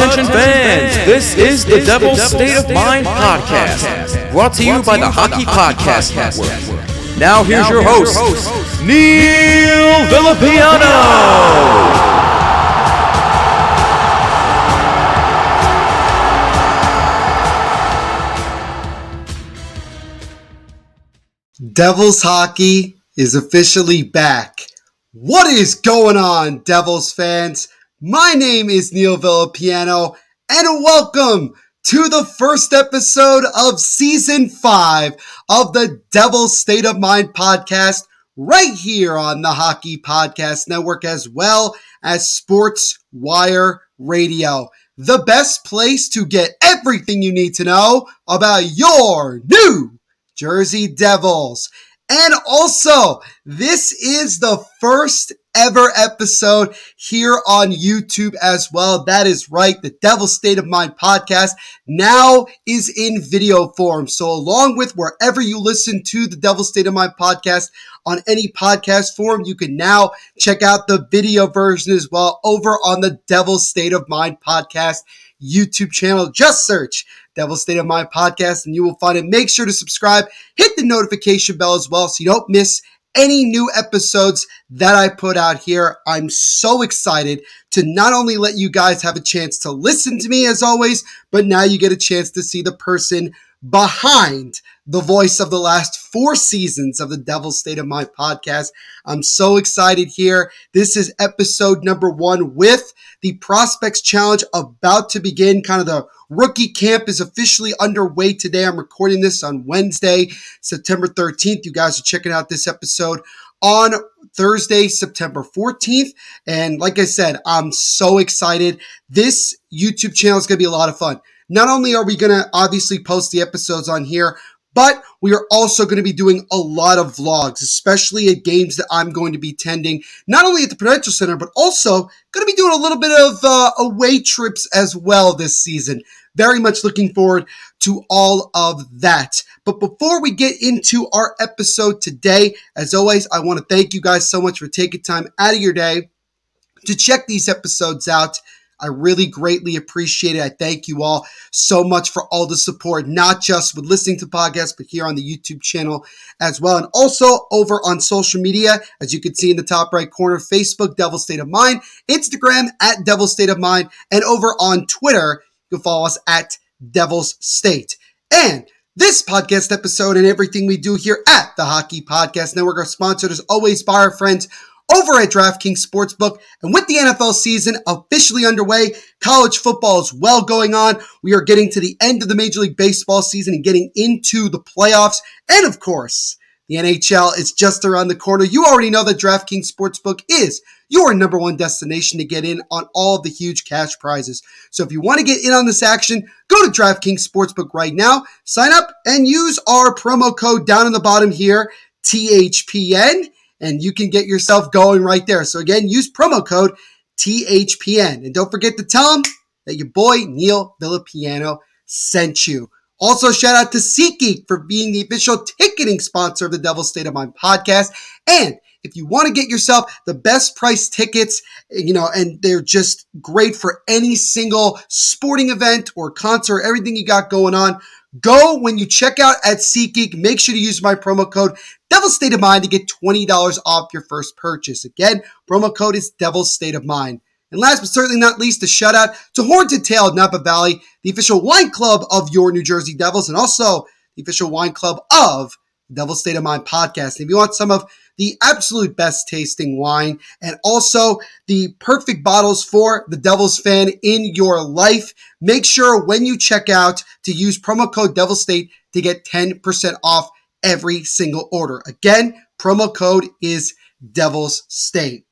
Attention fans, this is the Devil's State of Mind podcast, brought to you by the Hockey Podcast Network. Now here's your host, Neil Villapiano. Devils hockey is officially back. What is going on, Devils fans? My name is Neil Villapiano, and welcome to the first episode of season five of the Devils State of Mind podcast, right here on the Hockey Podcast Network, as well as Sports Wire Radio. The best place to get everything you need to know about your New Jersey Devils. And also, this is the first ever episode here on YouTube as well. That is right. The Devil State of Mind podcast now is in video form. So along with wherever you listen to the Devil State of Mind podcast on any podcast form, you can now check out the video version as well over on the Devil State of Mind podcast YouTube channel. Just search Devil State of Mind podcast and you will find it. Make sure to subscribe, hit the notification bell as well so you don't miss any new episodes that I put out here. I'm so excited to not only let you guys have a chance to listen to me as always, but now you get a chance to see the person behind the voice of the last four seasons of the Devil State of Mind podcast. I'm so excited here. This is episode number one with the Prospects Challenge about to begin. Kind of the rookie camp is officially underway today. I'm recording this on Wednesday, September 13th. You guys are checking out this episode on Thursday, September 14th. And like I said, I'm so excited. This YouTube channel is going to be a lot of fun. Not only are we going to obviously post the episodes on here, but we are also going to be doing a lot of vlogs, especially at games that I'm going to be tending, not only at the Prudential Center, but also going to be doing a little bit of uh, away trips as well this season. Very much looking forward to all of that. But before we get into our episode today, as always, I want to thank you guys so much for taking time out of your day to check these episodes out. I really greatly appreciate it. I thank you all so much for all the support, not just with listening to podcasts, but here on the YouTube channel as well. And also over on social media, as you can see in the top right corner, Facebook, Devil State of Mind, Instagram at Devil State of Mind, and over on Twitter, you can follow us at Devil's State. And this podcast episode and everything we do here at the Hockey Podcast Network are sponsored as always by our friends over at DraftKings Sportsbook. And with the NFL season officially underway, college football is well going on. We are getting to the end of the Major League Baseball season and getting into the playoffs. And of course, the NHL is just around the corner. You already know that DraftKings Sportsbook is your number one destination to get in on all the huge cash prizes. So if you want to get in on this action, go to DraftKings Sportsbook right now, sign up, and use our promo code down in the bottom here, THPN and you can get yourself going right there. So again, use promo code THPN. And don't forget to tell them that your boy Neil Villapiano sent you. Also, shout out to SeatGeek for being the official ticketing sponsor of the Devil State of Mind podcast. And if you want to get yourself the best price tickets, you know, and they're just great for any single sporting event or concert, everything you got going on, Go when you check out at SeatGeek. Make sure to use my promo code Devil State of Mind to get $20 off your first purchase. Again, promo code is Devil State of Mind. And last but certainly not least, a shout out to Horned Tail of Napa Valley, the official wine club of your New Jersey Devils, and also the official wine club of Devil State of Mind podcast. And if you want some of the absolute best tasting wine and also the perfect bottles for the Devils fan in your life, make sure when you check out to use promo code Devil State to get 10% off every single order. Again, promo code is Devil's State.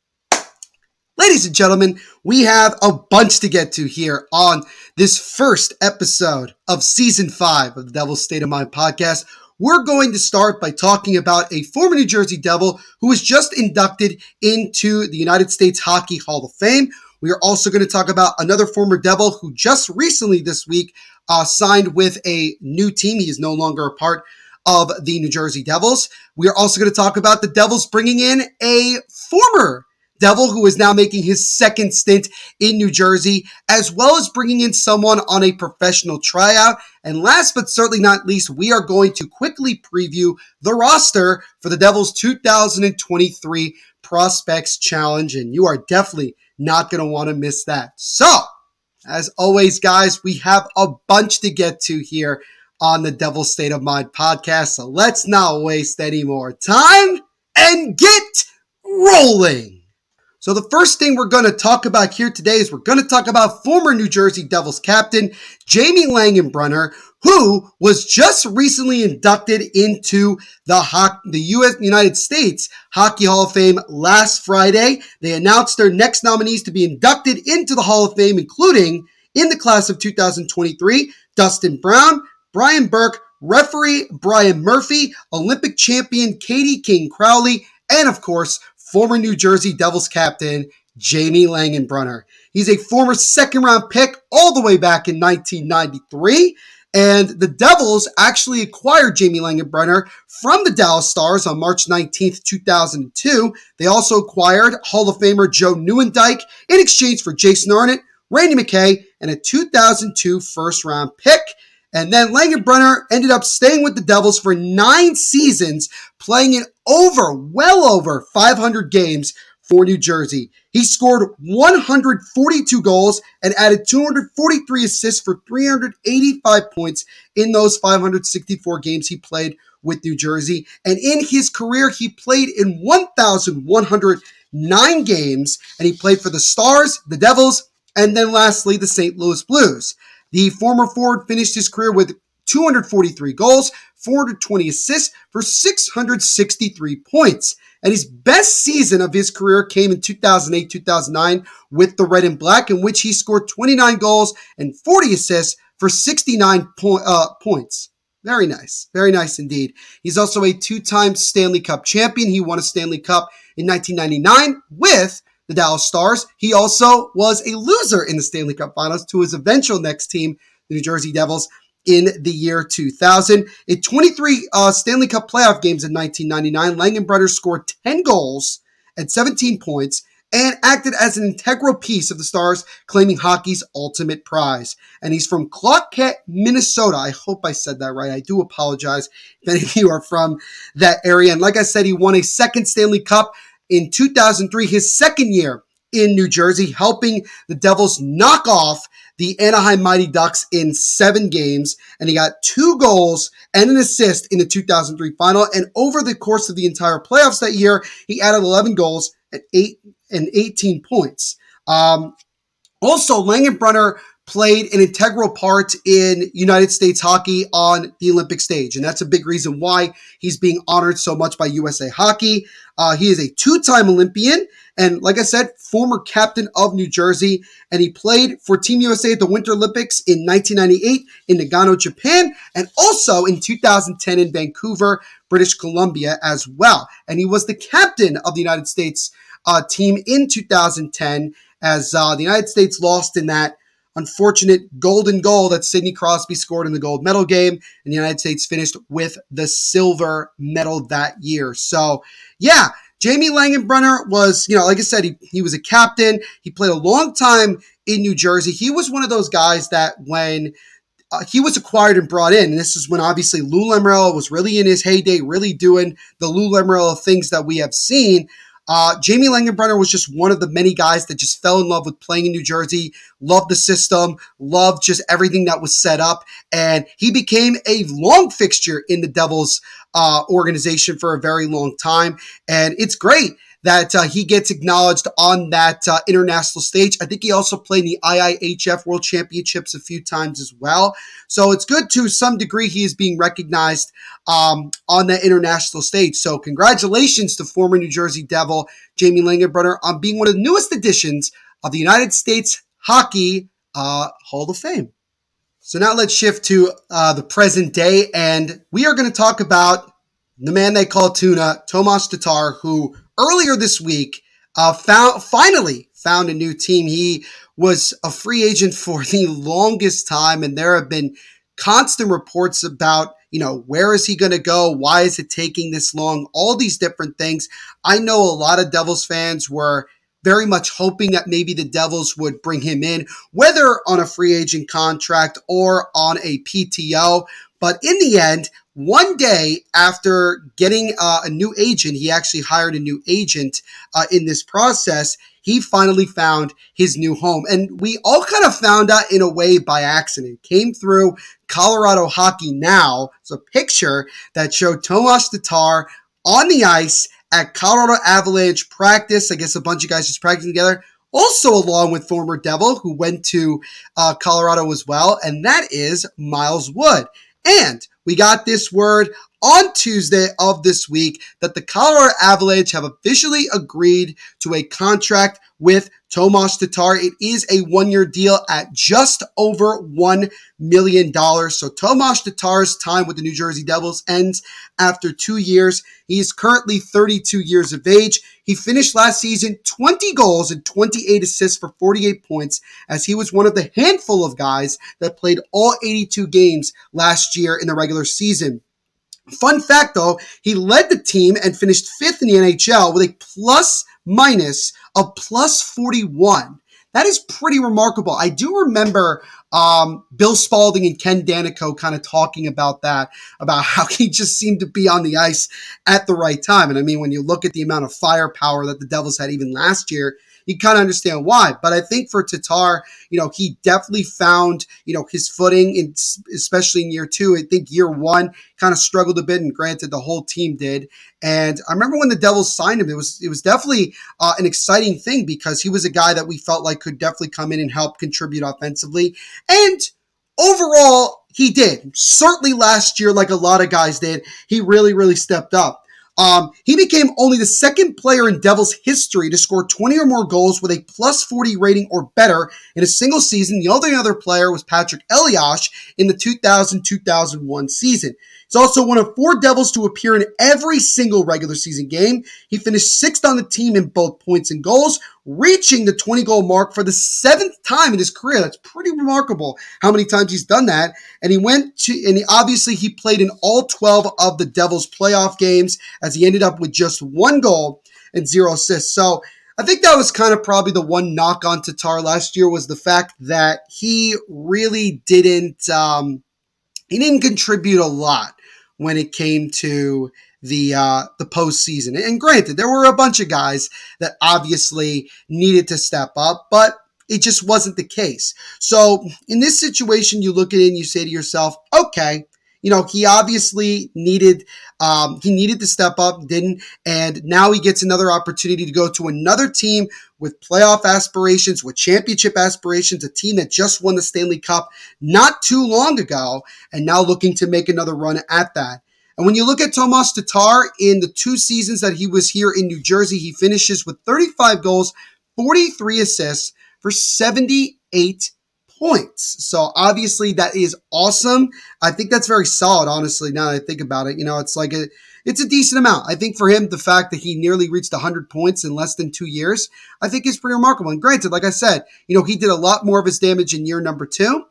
Ladies and gentlemen, we have a bunch to get to here on this first episode of season five of the Devil's State of Mind podcast. We're going to start by talking about a former New Jersey Devil who was just inducted into the United States Hockey Hall of Fame. We are also going to talk about another former Devil who just recently this week uh, signed with a new team. He is no longer a part of the New Jersey Devils. We are also going to talk about the Devils bringing in a former Devil, who is now making his second stint in New Jersey, as well as bringing in someone on a professional tryout. And last but certainly not least, we are going to quickly preview the roster for the Devils 2023 Prospects Challenge. And you are definitely not going to want to miss that. So, as always, guys, we have a bunch to get to here on the Devil State of Mind podcast. So let's not waste any more time and get rolling. So the first thing we're going to talk about here today is we're going to talk about former New Jersey Devils captain Jamie Langenbrunner, who was just recently inducted into the ho- the U.S. United States Hockey Hall of Fame last Friday. They announced their next nominees to be inducted into the Hall of Fame, including in the class of 2023, Dustin Brown, Brian Burke, referee Brian Murphy, Olympic champion Katie King Crowley, and of course, former New Jersey Devils captain Jamie Langenbrunner. He's a former second round pick all the way back in 1993. And the Devils actually acquired Jamie Langenbrunner from the Dallas Stars on March 19th, 2002. They also acquired Hall of Famer Joe Nieuwendyk in exchange for Jason Arnott, Randy McKay, and a 2002 first round pick. And then Langenbrunner ended up staying with the Devils for nine seasons, playing in over, well over 500 games for New Jersey. He scored 142 goals and added 243 assists for 385 points in those 564 games he played with New Jersey. And in his career, he played in 1,109 games, and he played for the Stars, the Devils, and then lastly, the St. Louis Blues. The former forward finished his career with 243 goals, 420 assists for 663 points. And his best season of his career came in 2008 2009 with the Red and Black, in which he scored 29 goals and 40 assists for 69 po- uh, points. Very nice. Very nice indeed. He's also a two time Stanley Cup champion. He won a Stanley Cup in 1999 with the Dallas Stars. He also was a loser in the Stanley Cup Finals to his eventual next team, the New Jersey Devils, in the year 2000. In 23 uh, Stanley Cup playoff games in 1999, Langenbrunner scored 10 goals and 17 points and acted as an integral piece of the Stars, claiming hockey's ultimate prize. And he's from Claude, Minnesota. I hope I said that right. I do apologize if any of you are from that area. And like I said, he won a second Stanley Cup in 2003, his second year in New Jersey, helping the Devils knock off the Anaheim Mighty Ducks in seven games. And he got two goals and an assist in the 2003 final. And over the course of the entire playoffs that year, he added 11 goals and eight and 18 points. Um, also, Langenbrunner played an integral part in United States hockey on the Olympic stage. And that's a big reason why he's being honored so much by USA Hockey. Uh, he is a two time Olympian. And like I said, former captain of New Jersey. And he played for Team USA at the Winter Olympics in 1998 in Nagano, Japan, and also in 2010 in Vancouver, British Columbia as well. And he was the captain of the United States uh, team in 2010 as uh, the United States lost in that unfortunate golden goal that Sidney Crosby scored in the gold medal game, and the United States finished with the silver medal that year. So, yeah, Jamie Langenbrunner was, you know, like I said, he, he was a captain. He played a long time in New Jersey. He was one of those guys that when uh, he was acquired and brought in, and this is when obviously Lou Lamoriello was really in his heyday, really doing the Lou Lamoriello things that we have seen. Uh, Jamie Langenbrunner was just one of the many guys that just fell in love with playing in New Jersey, loved the system, loved just everything that was set up, and he became a long fixture in the Devils uh, organization for a very long time. And it's great that uh, he gets acknowledged on that uh, international stage. I think he also played in the IIHF World Championships a few times as well. So it's good to some degree he is being recognized um, on that international stage. So congratulations to former New Jersey Devil Jamie Langenbrunner on being one of the newest additions of the United States Hockey uh, Hall of Fame. So now let's shift to uh, the present day, and we are going to talk about the man they call Tuna, Tomas Tatar, who earlier this week uh, found finally found a new team. He was a free agent for the longest time, and there have been constant reports about you know where is he going to go? Why is it taking this long? All these different things. I know a lot of devils fans were very much hoping that maybe the devils would bring him in whether on a free agent contract or on a pto but in the end one day after getting uh, a new agent, he actually hired a new agent uh, in this process. He finally found his new home. And we all kind of found out in a way by accident. Came through Colorado Hockey Now. It's a picture that showed Tomas Tatar on the ice at Colorado Avalanche practice. I guess a bunch of guys just practicing together. Also, along with former Devil who went to uh, Colorado as well, and that is Miles Wood. And we got this word on Tuesday of this week that the Colorado Avalanche have officially agreed to a contract with Tomas Tatar. It is a one year deal at just over $1 million. So Tomas Tatar's time with the New Jersey Devils ends after two years. He is currently 32 years of age. He finished last season 20 goals and 28 assists for 48 points as he was one of the handful of guys that played all 82 games last year in the regular season. Fun fact though, he led the team and finished fifth in the NHL with a plus minus of plus 41. That is pretty remarkable. I do remember um, Bill Spaulding and Ken Daneyko kind of talking about that, about how he just seemed to be on the ice at the right time. And I mean, when you look at the amount of firepower that the Devils had even last year, you kind of understand why. But I think for Tatar, you know, he definitely found, you know, his footing, in, especially in year two. I think year one kind of struggled a bit, and granted, the whole team did. And I remember when the Devils signed him, it was it was definitely uh, an exciting thing because he was a guy that we felt like could definitely come in and help contribute offensively. And overall, he did. Certainly last year, like a lot of guys did, he really, really stepped up. Um, he became only the second player in Devils history to score 20 or more goals with a plus 40 rating or better in a single season. The only other player was Patrick Elias in the 2000-2001 season. He's also one of four Devils to appear in every single regular season game. He finished sixth on the team in both points and goals, reaching the 20 goal mark for the seventh time in his career. That's pretty remarkable how many times he's done that. And he went to, and he, obviously he played in all 12 of the Devils playoff games as he ended up with just one goal and zero assists. So I think that was kind of probably the one knock on Tatar last year was the fact that he really didn't, um, he didn't contribute a lot when it came to the uh, the postseason. And granted, there were a bunch of guys that obviously needed to step up, but it just wasn't the case. So in this situation, you look at it and you say to yourself, okay, you know, he obviously needed um, he needed to step up, didn't, and now he gets another opportunity to go to another team with playoff aspirations, with championship aspirations, a team that just won the Stanley Cup not too long ago, and now looking to make another run at that. And when you look at Tomas Tatar in the two seasons that he was here in New Jersey, he finishes with 35 goals, 43 assists for 78 points. So obviously that is awesome. I think that's very solid, honestly, now that I think about it. You know, it's like a it's a decent amount. I think for him, the fact that he nearly reached 100 points in less than two years, I think is pretty remarkable. And granted, like I said, you know, he did a lot more of his damage in year number two.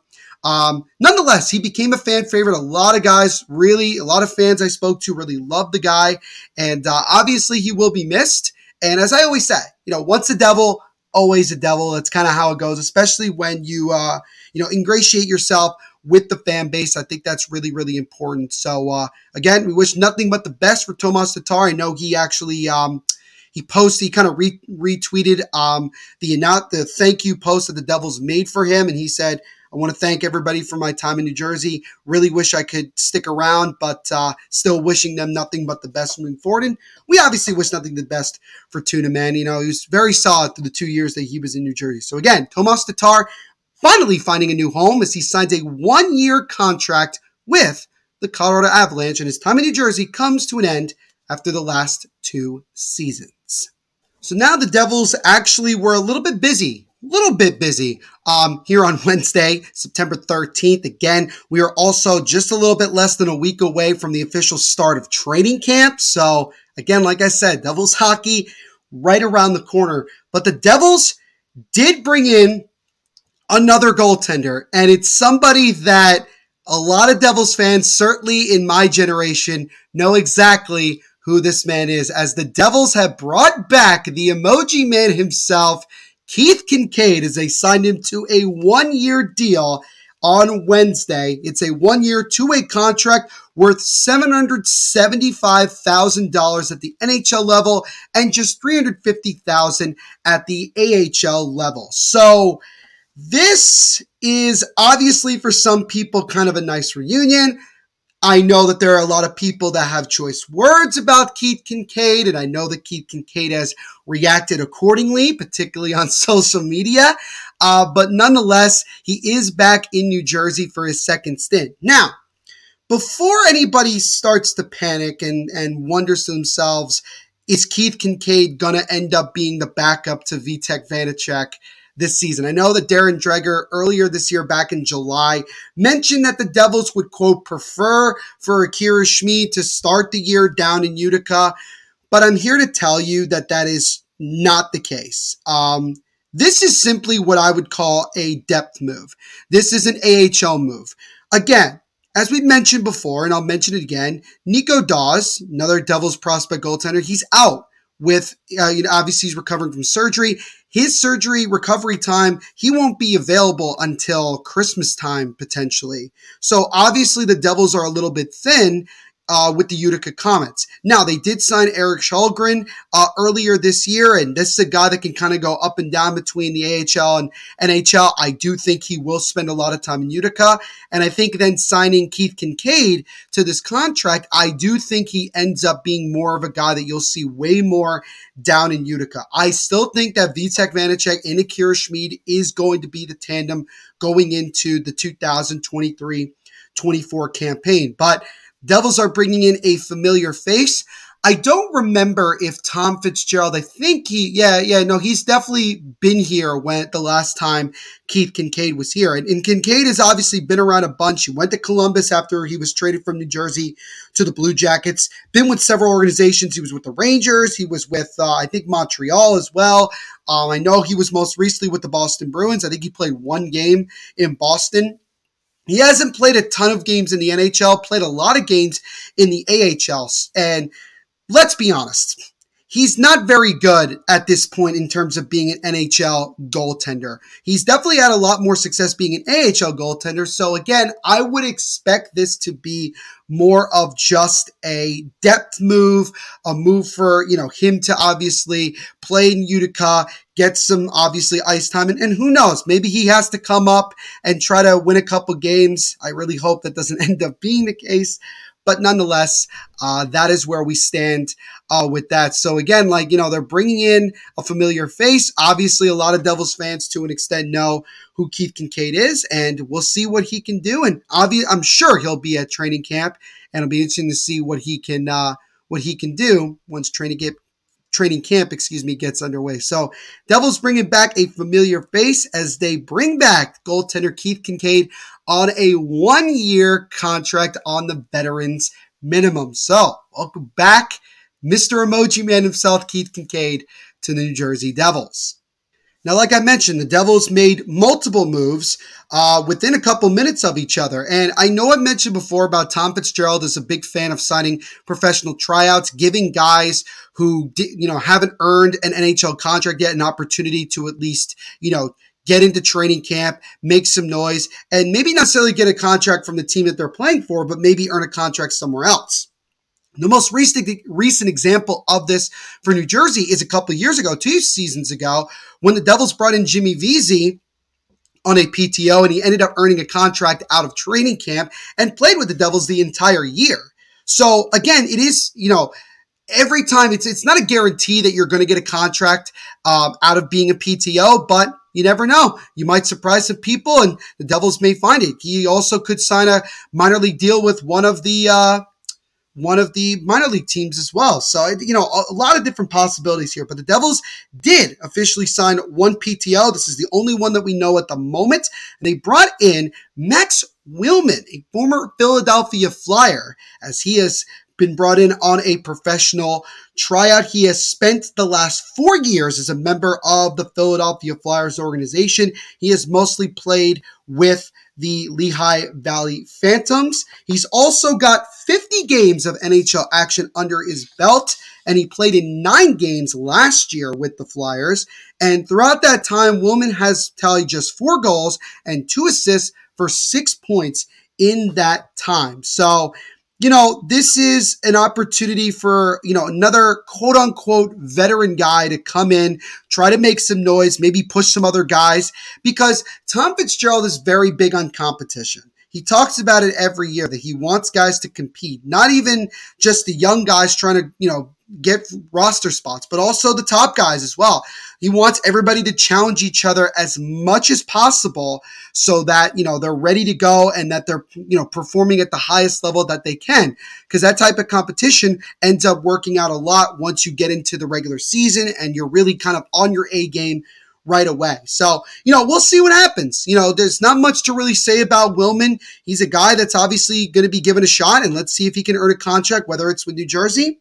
Um, nonetheless, he became a fan favorite. A lot of guys really, a lot of fans I spoke to really loved the guy. And uh, obviously, he will be missed. And as I always say, you know, once a devil, always a devil. That's kind of how it goes, especially when you, uh, you know, ingratiate yourself with the fan base. I think that's really, really important. So, uh, again, we wish nothing but the best for Tomas Tatar. I know he actually, um, he posted, he kind of re- retweeted um, the not the thank you post that the Devils made for him, and he said, I want to thank everybody for my time in New Jersey. Really wish I could stick around, but uh, still wishing them nothing but the best moving forward. And we obviously wish nothing the best for Tuna Man. You know, he was very solid through the two years that he was in New Jersey. So again, Tomas Tatar finally finding a new home as he signs a one year contract with the Colorado Avalanche, and his time in New Jersey comes to an end after the last two seasons. So now the Devils actually were a little bit busy, little bit busy um, here on Wednesday, September 13th. Again, we are also just a little bit less than a week away from the official start of training camp. So, again, like I said, Devils hockey right around the corner. But the Devils did bring in another goaltender, and it's somebody that a lot of Devils fans, certainly in my generation, know exactly who this man is, as the Devils have brought back the emoji man himself, Keith Kinkaid, as they signed him to a one year deal on Wednesday. It's a one year, two way contract worth $775,000 at the NHL level and just $350,000 at the AHL level. So, this is obviously for some people kind of a nice reunion. I know that there are a lot of people that have choice words about Keith Kinkaid, and I know that Keith Kinkaid has reacted accordingly, particularly on social media. Uh, but nonetheless, he is back in New Jersey for his second stint. Now, before anybody starts to panic and, and wonders to themselves, is Keith Kinkaid going to end up being the backup to Vitek Vanecek? This season. I know that Darren Dreger earlier this year, back in July, mentioned that the Devils would, quote, prefer for Akira Schmid to start the year down in Utica. But I'm here to tell you that that is not the case. Um, this is simply what I would call a depth move. This is an AHL move. Again, as we mentioned before, and I'll mention it again, Nico Daws, another Devils prospect goaltender, he's out with, uh, you know, obviously he's recovering from surgery. His surgery recovery time, he won't be available until Christmas time potentially. So obviously the Devils are a little bit thin uh, with the Utica Comets. Now, they did sign Erik Källgren uh, earlier this year, and this is a guy that can kind of go up and down between the AHL and NHL. I do think he will spend a lot of time in Utica, and I think then signing Keith Kinkaid to this contract, I do think he ends up being more of a guy that you'll see way more down in Utica. I still think that Vitek Vanecek and Akira Schmid is going to be the tandem going into the 2023 24 campaign. But Devils are bringing in a familiar face. I don't remember if Tom Fitzgerald, I think he, yeah, yeah, no, he's definitely been here when the last time Keith Kinkaid was here. And, and Kinkaid has obviously been around a bunch. He went to Columbus after he was traded from New Jersey to the Blue Jackets, been with several organizations. He was with the Rangers, he was with, uh, I think, Montreal as well. Um, I know he was most recently with the Boston Bruins. I think he played one game in Boston he hasn't played a ton of games in the NHL, played a lot of games in the AHL. And let's be honest, he's not very good at this point in terms of being an NHL goaltender. He's definitely had a lot more success being an AHL goaltender. So again, I would expect this to be more of just a depth move, a move for, you know, him to obviously play in Utica, get some obviously ice time. And, and who knows, maybe he has to come up and try to win a couple games. I really hope that doesn't end up being the case. But nonetheless, uh, that is where we stand uh, with that. So again, like, you know, they're bringing in a familiar face. Obviously, a lot of Devils fans to an extent know who Keith Kinkaid is, and we'll see what he can do. And obvi- I'm sure he'll be at training camp, and it'll be interesting to see what he can uh, what he can do once training camp training camp, excuse me, gets underway. So Devils bringing back a familiar face as they bring back goaltender Keith Kinkaid on a one year contract on the veterans minimum. So welcome back, Mr. Emoji Man himself, Keith Kinkaid to the New Jersey Devils. Now, like I mentioned, the Devils made multiple moves uh, within a couple minutes of each other. And I know I mentioned before about Tom Fitzgerald is a big fan of signing professional tryouts, giving guys who you know haven't earned an NHL contract yet an opportunity to at least you know get into training camp, make some noise, and maybe not necessarily get a contract from the team that they're playing for, but maybe earn a contract somewhere else. The most recent, recent example of this for New Jersey is a couple years ago, two seasons ago, when the Devils brought in Jimmy Vesey on a PTO and he ended up earning a contract out of training camp and played with the Devils the entire year. So again, it is, you know, every time it's it's not a guarantee that you're going to get a contract um, out of being a PTO, but you never know. You might surprise some people, and the Devils may find it. He also could sign a minor league deal with one of the uh, one of the minor league teams as well. So, you know, a, lot of different possibilities here. But the Devils did officially sign one PTO. This is the only one that we know at the moment. And they brought in Max Willman, a former Philadelphia Flyer, as he has been brought in on a professional tryout. He has spent the last four years as a member of the Philadelphia Flyers organization. He has mostly played with the Lehigh Valley Phantoms. He's also got 50 games of NHL action under his belt, and he played in nine games last year with the Flyers. And throughout that time, Willman has tallied just four goals and two assists for six points in that time. So you know, this is an opportunity for, you know, another quote unquote veteran guy to come in, try to make some noise, maybe push some other guys because Tom Fitzgerald is very big on competition. He talks about it every year that he wants guys to compete, not even just the young guys trying to, you know, get roster spots, but also the top guys as well. He wants everybody to challenge each other as much as possible so that, you know, they're ready to go and that they're, you know, performing at the highest level that they can. Because that type of competition ends up working out a lot once you get into the regular season and you're really kind of on your A game right away. So, you know, we'll see what happens. You know, there's not much to really say about Willman. He's a guy that's obviously going to be given a shot, and let's see if he can earn a contract, whether it's with New Jersey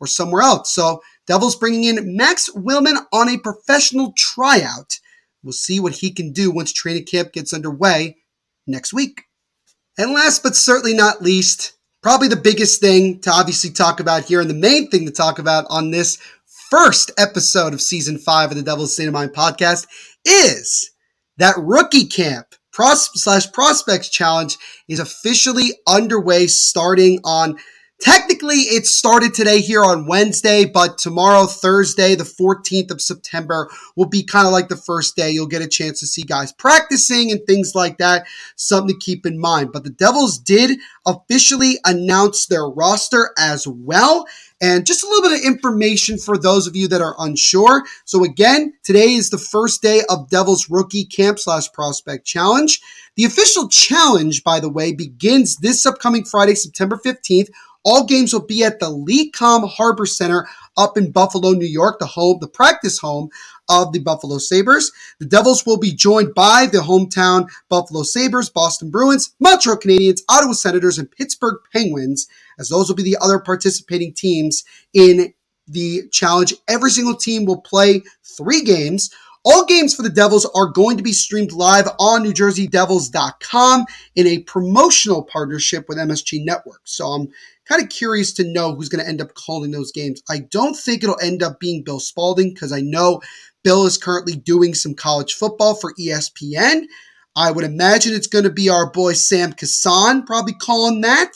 or somewhere else. So, Devils bringing in Max Willman on a professional tryout. We'll see what he can do once training camp gets underway next week. And last but certainly not least, probably the biggest thing to obviously talk about here and the main thing to talk about on this first episode of season five of the Devil's State of Mind podcast is that rookie camp pros- slash prospects challenge is officially underway starting on Technically, it started today here on Wednesday, but tomorrow, Thursday, the 14th of September, will be kind of like the first day. You'll get a chance to see guys practicing and things like that. Something to keep in mind. But the Devils did officially announce their roster as well. And just a little bit of information for those of you that are unsure. So again, today is the first day of Devils Rookie Camp slash Prospect Challenge. The official challenge, by the way, begins this upcoming Friday, September 15th all games will be at the LECOM Harborcenter up in Buffalo, New York, the home, the practice home of the Buffalo Sabres. The Devils will be joined by the hometown Buffalo Sabres, Boston Bruins, Montreal Canadiens, Ottawa Senators, and Pittsburgh Penguins, as those will be the other participating teams in the challenge. Every single team will play three games. All games for the Devils are going to be streamed live on NewJerseyDevils.com in a promotional partnership with MSG Network. So I'm kind of curious to know who's going to end up calling those games. I don't think it'll end up being Bill Spaulding because I know Bill is currently doing some college football for ESPN. I would imagine it's going to be our boy Sam Kasan probably calling that.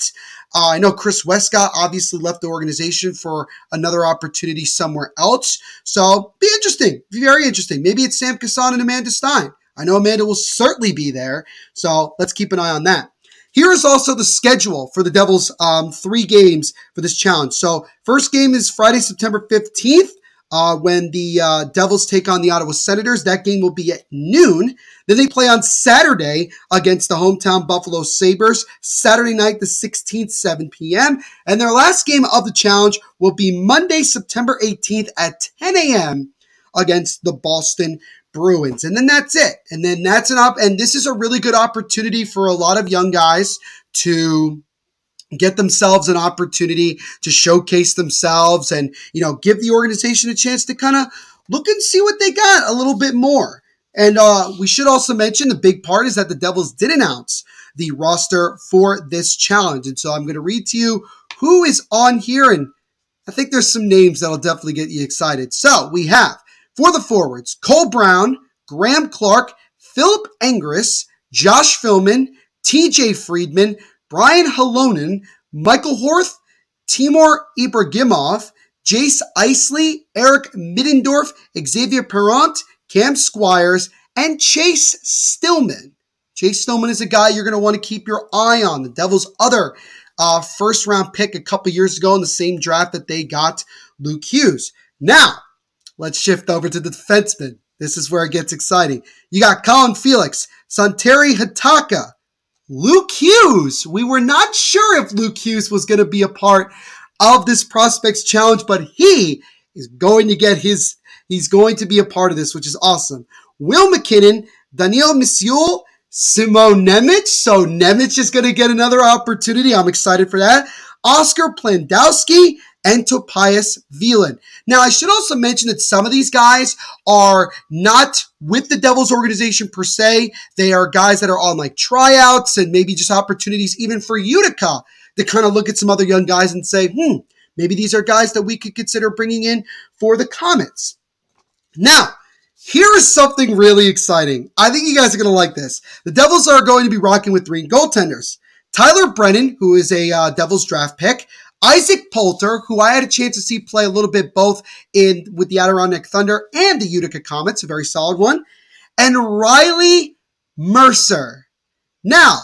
Uh, I know Chris Westcott obviously left the organization for another opportunity somewhere else. So be interesting, very interesting. Maybe it's Sam Kasan and Amanda Stein. I know Amanda will certainly be there. So let's keep an eye on that. Here is also the schedule for the Devils' um, three games for this challenge. So, first game is Friday, September 15th. Uh, when the uh, Devils take on the Ottawa Senators. That game will be at noon. Then they play on Saturday against the hometown Buffalo Sabres. Saturday night, the 16th, 7 p.m. And their last game of the challenge will be Monday, September 18th at 10 a.m. against the Boston Bruins. And then that's it. And then that's an op. And this is a really good opportunity for a lot of young guys to get themselves an opportunity to showcase themselves and, you know, give the organization a chance to kind of look and see what they got a little bit more. And uh, we should also mention the big part is that the Devils did announce the roster for this challenge. And so I'm going to read to you who is on here. And I think there's some names that'll definitely get you excited. So we have for the forwards, Cole Brown, Graeme Clarke, Philip Angeris, Josh Filmon, TJ Friedman, Brian Halonen, Michael Horth, Timur Ibragimov, Jace Isley, Eric Middendorf, Xavier Parent, Cam Squires, and Chase Stillman. Chase Stillman is a guy you're going to want to keep your eye on. The Devils' other uh, first round pick a couple years ago in the same draft that they got Luke Hughes. Now, let's shift over to the defenseman. This is where it gets exciting. You got Colin Felix, Santeri Hatakka, Luke Hughes. We were not sure if Luke Hughes was going to be a part of this prospects challenge, but he is going to get his, he's going to be a part of this, which is awesome. Will McKinnon, Daniel Misiul, Simon Nemec. So Nemec is going to get another opportunity. I'm excited for that. Oscar Plandowski and Topias Veland. Now, I should also mention that some of these guys are not with the Devils organization per se. They are guys that are on like tryouts and maybe just opportunities even for Utica to kind of look at some other young guys and say, hmm, maybe these are guys that we could consider bringing in for the Comets. Now, here is something really exciting. I think you guys are going to like this. The Devils are going to be rocking with three goaltenders. Tyler Brennan, who is a uh, Devils draft pick, Isaac Poulter, who I had a chance to see play a little bit both in with the Adirondack Thunder and the Utica Comets, a very solid one, and Riley Mercer. Now,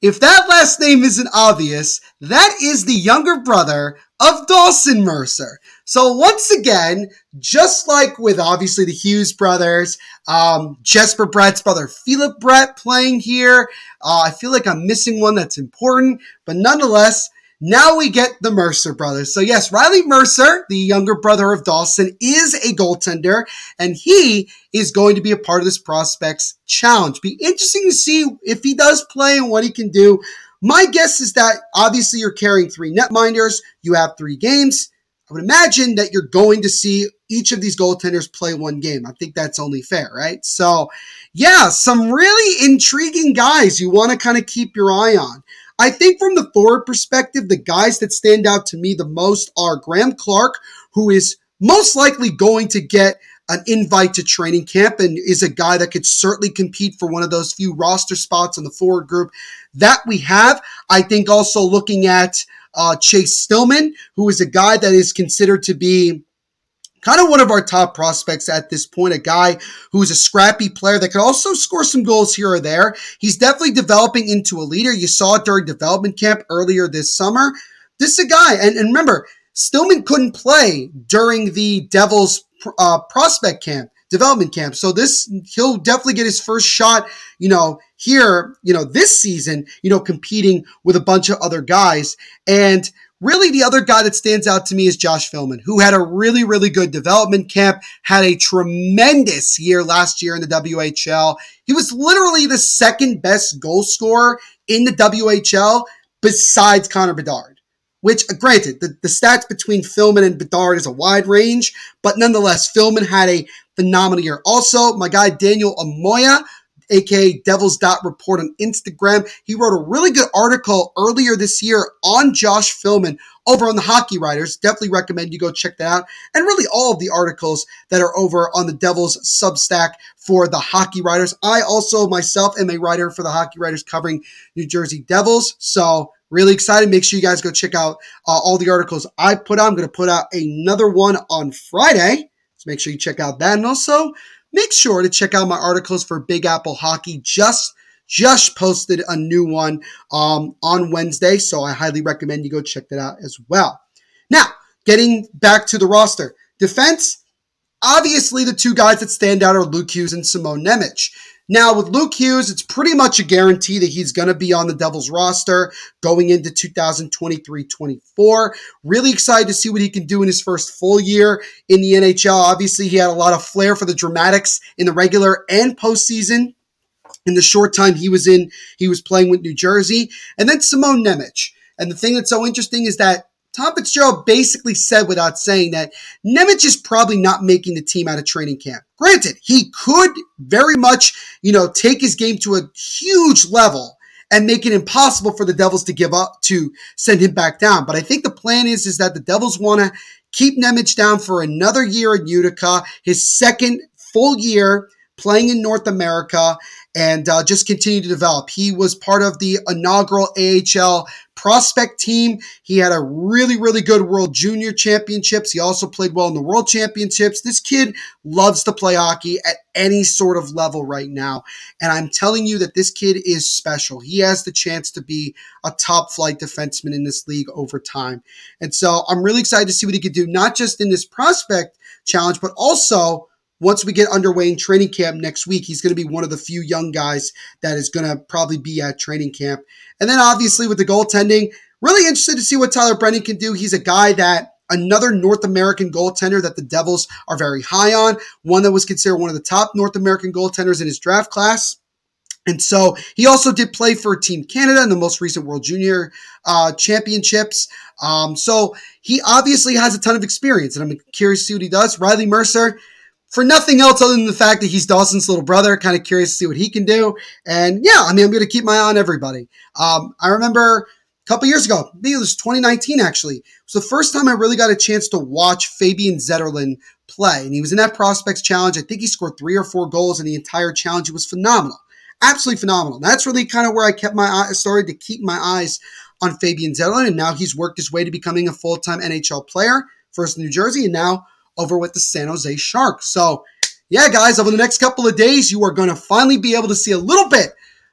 if that last name isn't obvious, that is the younger brother of Dawson Mercer. So once again, just like with obviously the Hughes brothers, um, Jesper Bratt's brother Philip Brett playing here. Uh, I feel like I'm missing one that's important, but nonetheless, now we get the Mercer brothers. So yes, Riley Mercer, the younger brother of Dawson, is a goaltender, and he is going to be a part of this prospects challenge. Be interesting to see if he does play and what he can do. My guess is that obviously you're carrying three netminders. You have three games. I would imagine that you're going to see each of these goaltenders play one game. I think that's only fair, right? So, yeah, some really intriguing guys you want to kind of keep your eye on. I think from the forward perspective, the guys that stand out to me the most are Graeme Clarke, who is most likely going to get an invite to training camp and is a guy that could certainly compete for one of those few roster spots in the forward group that we have. I think also looking at uh, Chase Stillman, who is a guy that is considered to be kind of one of our top prospects at this point, a guy who's a scrappy player that could also score some goals here or there. He's definitely developing into a leader. You saw it during development camp earlier this summer. This is a guy, and, and remember, Stillman couldn't play during the Devils uh, prospect camp, development camp. So this, he'll definitely get his first shot, you know, here, you know, this season, you know, competing with a bunch of other guys. And Really, the other guy that stands out to me is Josh Filmon, who had a really, really good development camp, had a tremendous year last year in the WHL. He was literally the second best goal scorer in the WHL besides Connor Bedard. Which, granted, the, the stats between Filmon and Bedard is a wide range, but nonetheless, Filmon had a phenomenal year. Also, my guy Daniel Amoya, aka Devils Dot Report on Instagram. He wrote a really good article earlier this year on Josh Filmon over on the Hockey Writers. Definitely recommend you go check that out. And really all of the articles that are over on the Devils Substack for the Hockey Writers. I also myself am a writer for the Hockey Writers covering New Jersey Devils. So really excited. Make sure you guys go check out uh, all the articles I put out. I'm going to put out another one on Friday. So make sure you check out that. And also, make sure to check out my articles for Big Apple Hockey. Just just posted a new one um, on Wednesday, so I highly recommend you go check that out as well. Now, getting back to the roster, defense. Obviously, the two guys that stand out are Luke Hughes and Simon Nemec. Now, with Luke Hughes, it's pretty much a guarantee that he's going to be on the Devils roster going into 2023 24. Really excited to see what he can do in his first full year in the NHL. Obviously, he had a lot of flair for the dramatics in the regular and postseason. In the short time he was in, he was playing with New Jersey. And then Simone Nemec. And the thing that's so interesting is that Tom Fitzgerald basically said without saying that Nemec is probably not making the team out of training camp. Granted, he could very much, you know, take his game to a huge level and make it impossible for the Devils to give up to send him back down. But I think the plan is is that the Devils want to keep Nemec down for another year in Utica, his second full year playing in North America. and uh, just continue to develop. He was part of the inaugural AHL prospect team. He had a really, really good World Junior Championships. He also played well in the World Championships. This kid loves to play hockey at any sort of level right now. And I'm telling you that this kid is special. He has the chance to be a top flight defenseman in this league over time. And so I'm really excited to see what he could do, not just in this prospect challenge, but also once we get underway in training camp next week, he's going to be one of the few young guys that is going to probably be at training camp. And then obviously with the goaltending, really interested to see what Tyler Brennan can do. He's a guy that another North American goaltender that the Devils are very high on, one that was considered one of the top North American goaltenders in his draft class. And so he also did play for Team Canada in the most recent World Junior uh, Championships. Um, so he obviously has a ton of experience, and I'm curious to see what he does. Riley Mercer, for nothing else other than the fact that he's Dawson's little brother. Kind of curious to see what he can do. And yeah, I mean, I'm going to keep my eye on everybody. Um, I remember a couple years ago, I think it was 2019 actually. It was the first time I really got a chance to watch Fabian Zetterlund play. And he was in that Prospects Challenge. I think he scored three or four goals in the entire challenge. It was phenomenal. Absolutely phenomenal. That's really kind of where I kept my eye, started to keep my eyes on Fabian Zetterlund. And now he's worked his way to becoming a full time NHL player, first in New Jersey, and now over with the San Jose Sharks. So, yeah, guys, over the next couple of days, you are going to finally be able to see a little bit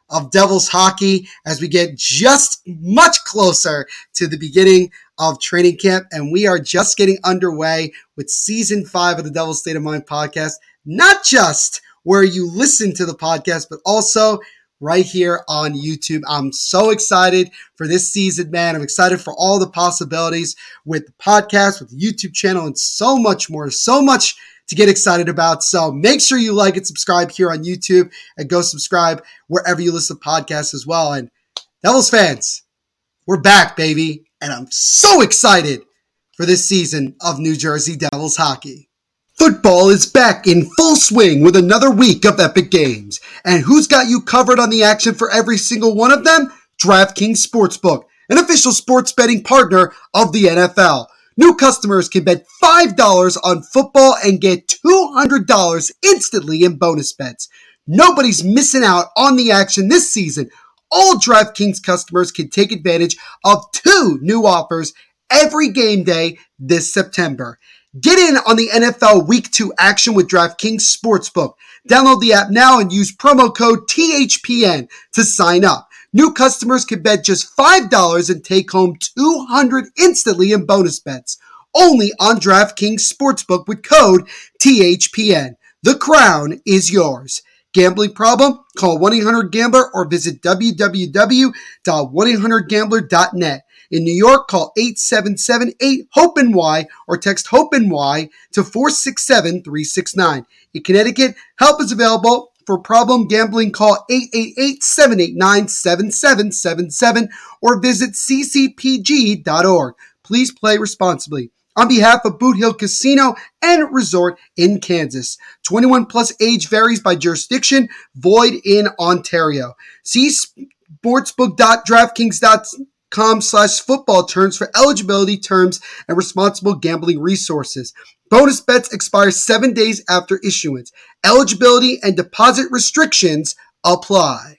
of Devils hockey as we get just much closer to the beginning of training camp. And we are just getting underway with season five of the Devils State of Mind podcast, not just where you listen to the podcast, but also right here on YouTube. I'm so excited for this season, man. I'm excited for all the possibilities with the podcast, with the YouTube channel, and so much more. So much to get excited about. So make sure you like and subscribe here on YouTube and go subscribe wherever you listen to podcasts as well. And Devils fans, we're back, baby. And I'm so excited for this season of New Jersey Devils hockey. Football is back in full swing with another week of epic games. And who's got you covered on the action for every single one of them? DraftKings Sportsbook, an official sports betting partner of the NFL. New customers can bet $5 on football and get $200 instantly in bonus bets. Nobody's missing out on the action this season. All DraftKings customers can take advantage of two new offers every game day this September. Get in on the NFL Week 2 action with DraftKings Sportsbook. Download the app now and use promo code THPN to sign up. New customers can bet just $5 and take home 200 instantly in bonus bets. Only on DraftKings Sportsbook with code THPN. The crown is yours. Gambling problem? Call 1-800-GAMBLER or visit www.1800gambler.net. In New York, call 877-8-HOPE-NY or text HOPE-NY to 467-369. In Connecticut, help is available. For problem gambling, call 888-789-7777 or visit ccpg.org. Please play responsibly. On behalf of Boot Hill Casino and Resort in Kansas. 21 plus age varies by jurisdiction, void in Ontario. See sportsbook.draftkings.com com slash football terms for eligibility terms and responsible gambling resources. Bonus bets expire seven days after issuance. Eligibility and deposit restrictions apply.